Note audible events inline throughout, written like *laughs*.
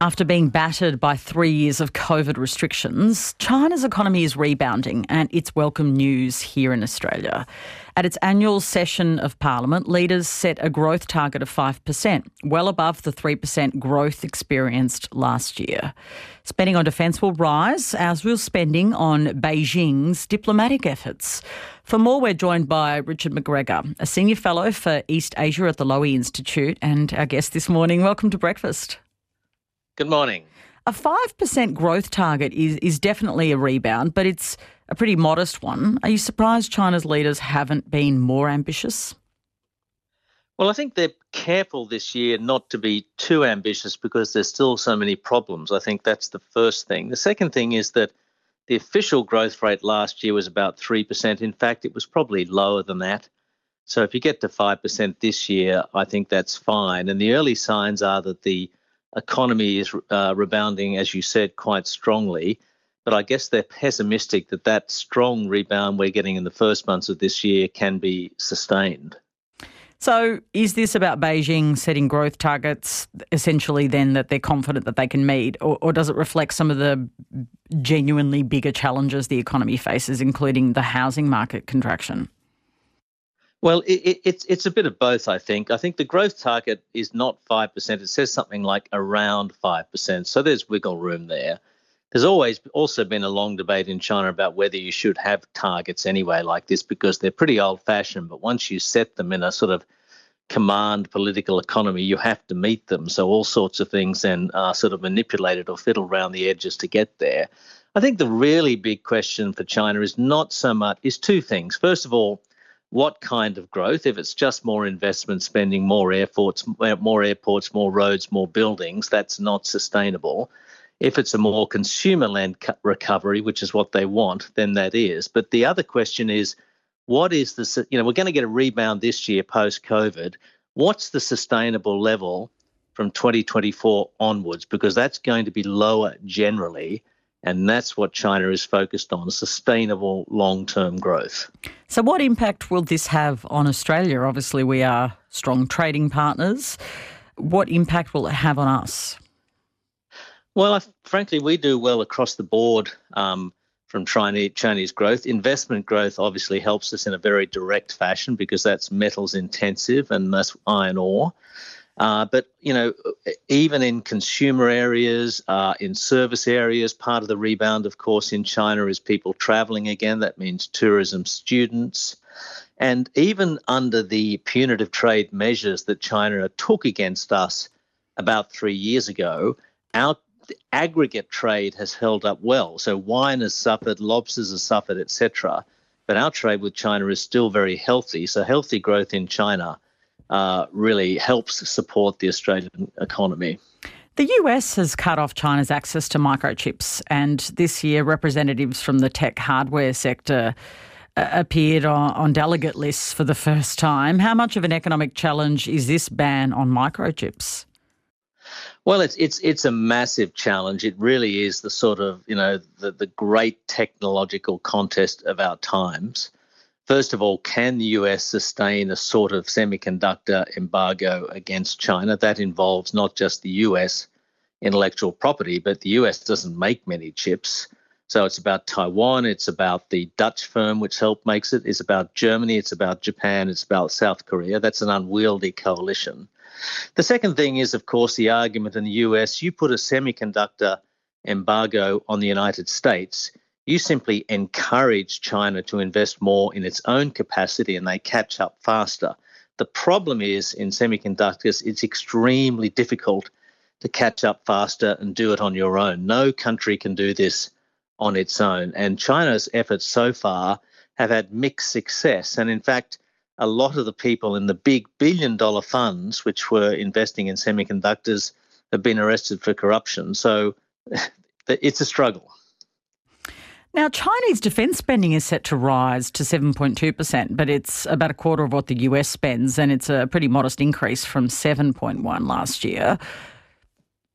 After being battered by three years of COVID restrictions, China's economy is rebounding, and it's welcome news here in Australia. At its annual session of Parliament, leaders set a growth target of 5%, well above the 3% growth experienced last year. Spending on defence will rise, as will spending on Beijing's diplomatic efforts. For more, we're joined by Richard McGregor, a senior fellow for East Asia at the Lowy Institute, and our guest this morning. Welcome to breakfast. Good morning. A 5% growth target is, is definitely a rebound, but it's a pretty modest one. Are you surprised China's leaders haven't been more ambitious? Well, I think they're careful this year not to be too ambitious because there's still so many problems. I think that's the first thing. The second thing is that the official growth rate last year was about 3%. In fact, it was probably lower than that. So if you get to 5% this year, I think that's fine. And the early signs are that the economy is uh, rebounding, as you said, quite strongly. But I guess they're pessimistic that that strong rebound we're getting in the first months of this year can be sustained. So, is this about Beijing setting growth targets essentially then that they're confident that they can meet, or, or, does it reflect some of the genuinely bigger challenges the economy faces, including the housing market contraction? Well, it, it, it's it's a bit of both. I think. I think the growth target is not five percent. It says something like around five percent. So there's wiggle room there. There's always also been a long debate in China about whether you should have targets anyway like this because they're pretty old-fashioned. But once you set them in a sort of command political economy, you have to meet them. So all sorts of things then are sort of manipulated or fiddled around the edges to get there. I think the really big question for China is not so much is two things. First of all what kind of growth. If it's just more investment spending, more airports, more airports, more roads, more buildings, that's not sustainable. If it's a more consumer-led recovery, which is what they want, then that is. But the other question is, what is the you know we're going to get a rebound this year post COVID. What's the sustainable level from 2024 onwards? Because that's going to be lower generally and that's what China is focused on sustainable long term growth. So, what impact will this have on Australia? Obviously, we are strong trading partners. What impact will it have on us? Well, I, frankly, we do well across the board um, from Chinese, Chinese growth. Investment growth obviously helps us in a very direct fashion because that's metals intensive and that's iron ore. Uh, but you know, even in consumer areas, uh, in service areas, part of the rebound, of course, in China is people traveling again. That means tourism, students, and even under the punitive trade measures that China took against us about three years ago, our aggregate trade has held up well. So wine has suffered, lobsters have suffered, etc. But our trade with China is still very healthy. So healthy growth in China uh, really helps support the Australian economy. The US has cut off China's access to microchips, and this year, representatives from the tech hardware sector uh, appeared on, on, delegate lists for the first time. How much of an economic challenge is this ban on microchips? Well, it's it's it's a massive challenge. It really is the sort of you know the the great technological contest of our times. First of all, can the US sustain a sort of semiconductor embargo against China? That involves not just the US intellectual property, but the US doesn't make many chips. So it's about Taiwan, it's about the Dutch firm which helped makes it, it's about Germany, it's about Japan, it's about South Korea. That's an unwieldy coalition. The second thing is, of course, the argument in the US you put a semiconductor embargo on the United States, you simply encourage China to invest more in its own capacity and they catch up faster. The problem is in semiconductors, it's extremely difficult to catch up faster and do it on your own. No country can do this on its own. And China's efforts so far have had mixed success. And in fact, a lot of the people in the big billion dollar funds which were investing in semiconductors have been arrested for corruption. So *laughs* it's a struggle. Now, Chinese defence spending is set to rise to 7.2%, but it's about a quarter of what the US spends, and it's a pretty modest increase from 7.1 last year.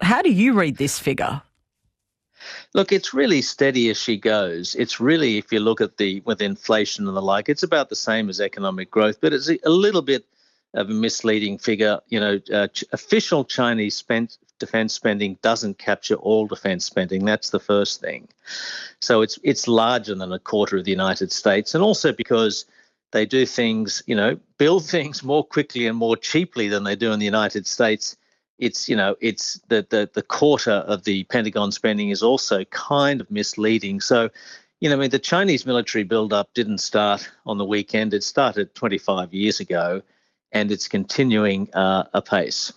How do you read this figure? Look, it's really steady as she goes. It's really, if you look at the with inflation and the like, it's about the same as economic growth, but it's a little bit of a misleading figure. You know, uh, official Chinese spend, defense spending doesn't capture all defense spending. That's the first thing. So it's it's larger than a quarter of the United States, and also because they do things, you know, build *laughs* things more quickly and more cheaply than they do in the United States. It's you know it's the the the quarter of the Pentagon spending is also kind of misleading. So you know, I mean, the Chinese military buildup didn't start on the weekend. It started 25 years ago, and it's continuing uh, apace.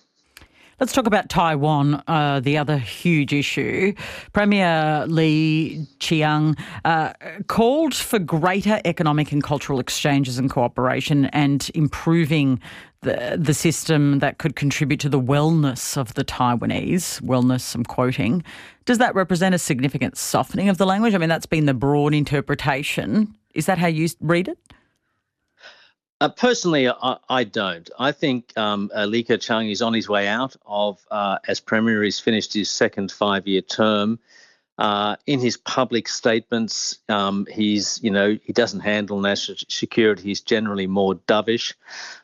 Let's talk about Taiwan, uh, the other huge issue. Premier Li Qiang uh, called for greater economic and cultural exchanges and cooperation and improving the, the system that could contribute to the wellness of the Taiwanese. Wellness, I'm quoting. Does that represent a significant softening of the language? I mean, that's been the broad interpretation. Is that how you read it? Uh, personally, I, I, don't. I think um, uh, Li Keqiang is on his way out of, uh, as Premier, he's finished his second five year term. Uh, in his public statements, um, he's, you know, he doesn't handle national security. He's generally more dovish.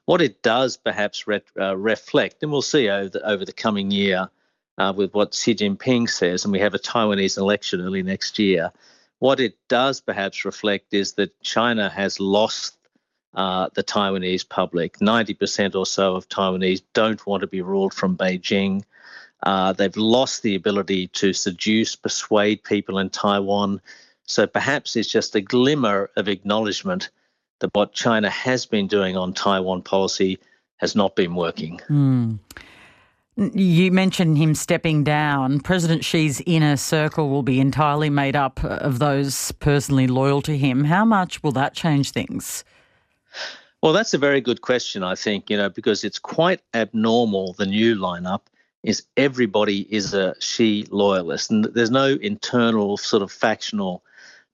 What it does perhaps uh, reflect, and we'll see over the, over the coming year uh, with what Xi Jinping says, and we have a Taiwanese election early next year. What it does perhaps reflect is that China has lost uh, the Taiwanese public. 90% or so of Taiwanese don't want to be ruled from Beijing. Uh, they've lost the ability to seduce, persuade people in Taiwan. So perhaps it's just a glimmer of acknowledgement that what China has been doing on Taiwan policy has not been working. Mm. You mentioned him stepping down. President Xi's inner circle will be entirely made up of those personally loyal to him. How much will that change things? Well, that's a very good question, I think, you know, because it's quite abnormal, the new lineup is everybody is a Xi loyalist, and there's no internal sort of factional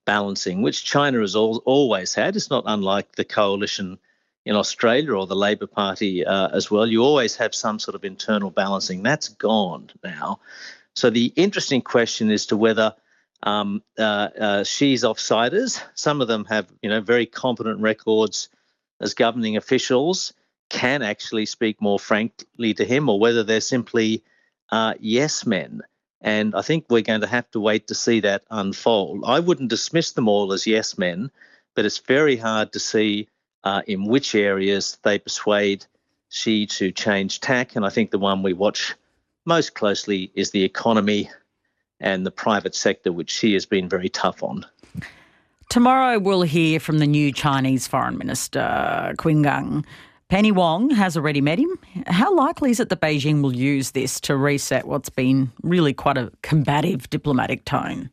balancing, which China has al- always had. It's not unlike the coalition in Australia or the Labor Party uh, as well. You always have some sort of internal balancing. That's gone now. So the interesting question is to whether um, uh, uh, Xi's offsiders, some of them have you know very competent records as governing officials can actually speak more frankly to him or whether they're simply uh, yes men. And I think we're going to have to wait to see that unfold. I wouldn't dismiss them all as yes men, but it's very hard to see uh, in which areas they persuade Xi to change tack. And I think the one we watch most closely is the economy and the private sector, which Xi has been very tough on. Tomorrow we'll hear from the new Chinese Foreign Minister, Qin Gang. Penny Wong has already met him. How likely is it that Beijing will use this to reset what's been really quite a combative diplomatic tone?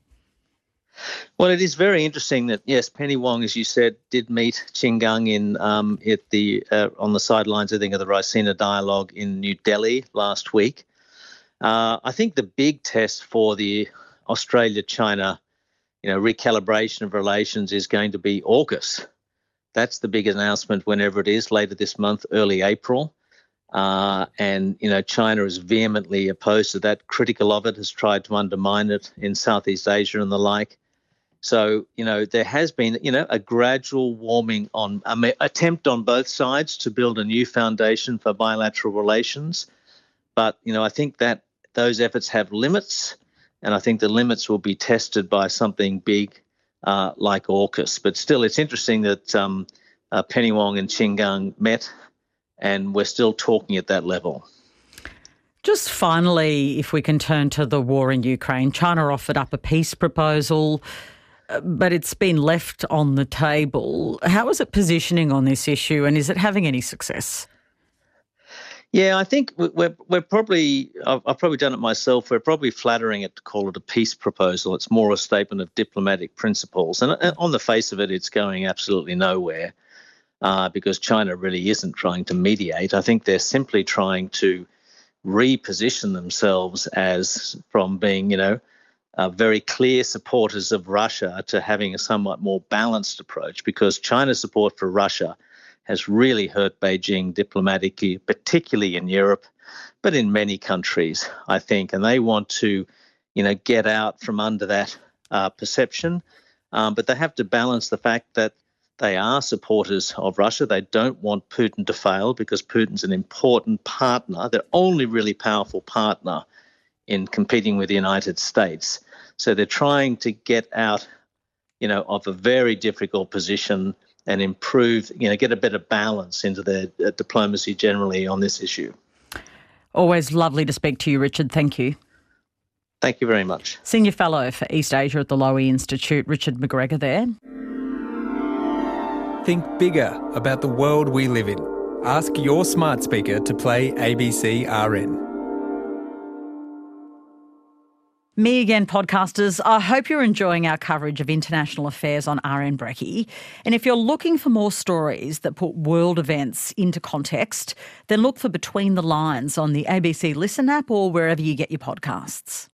Well, it is very interesting that yes, Penny Wong, as you said, did meet Qin Gang in um, at the uh, on the sidelines, I think, of the Raisina dialogue in New Delhi last week. Uh, I think the big test for the Australia-China, you know, recalibration of relations is going to be AUKUS. That's the big announcement whenever it is, later this month, early April. Uh, and, you know, China is vehemently opposed to that, critical of it, has tried to undermine it in Southeast Asia and the like. So, you know, there has been, you know, a gradual warming on, um, attempt on both sides to build a new foundation for bilateral relations. But, you know, I think that those efforts have limits, and I think the limits will be tested by something big uh, like AUKUS. But still, it's interesting that um, uh, Penny Wong and Qin Gang met, and we're still talking at that level. Just finally, if we can turn to the war in Ukraine, China offered up a peace proposal, uh, but it's been left on the table. How is it positioning on this issue, and is it having any success? Yeah, I think we're we're probably I've, I've, probably done it myself. We're probably flattering it to call it a peace proposal. It's more a statement of diplomatic principles, and on the face of it, it's going absolutely nowhere uh, because China really isn't trying to mediate. I think they're simply trying to reposition themselves as from being, you know, uh, very clear supporters of Russia to having a somewhat more balanced approach because China's support for Russia has really hurt Beijing diplomatically, particularly in Europe, but in many countries, I think. And they want to, you know, get out from under that uh, perception. Um, but they have to balance the fact that they are supporters of Russia. They don't want Putin to fail because Putin's an important partner, their only really powerful partner in competing with the United States. So they're trying to get out, you know, of a very difficult position and improve, you know, get a better balance into their uh, diplomacy generally on this issue. Always lovely to speak to you, Richard. Thank you. Thank you very much. Senior Fellow for East Asia at the Lowy Institute, Richard McGregor there. Think bigger about the world we live in. Ask your smart speaker to play ABC RN. Me again, podcasters. I hope you're enjoying our coverage of international affairs on RN Brekkie. And if you're looking for more stories that put world events into context, then look for Between the Lines on the ABC Listen app or wherever you get your podcasts.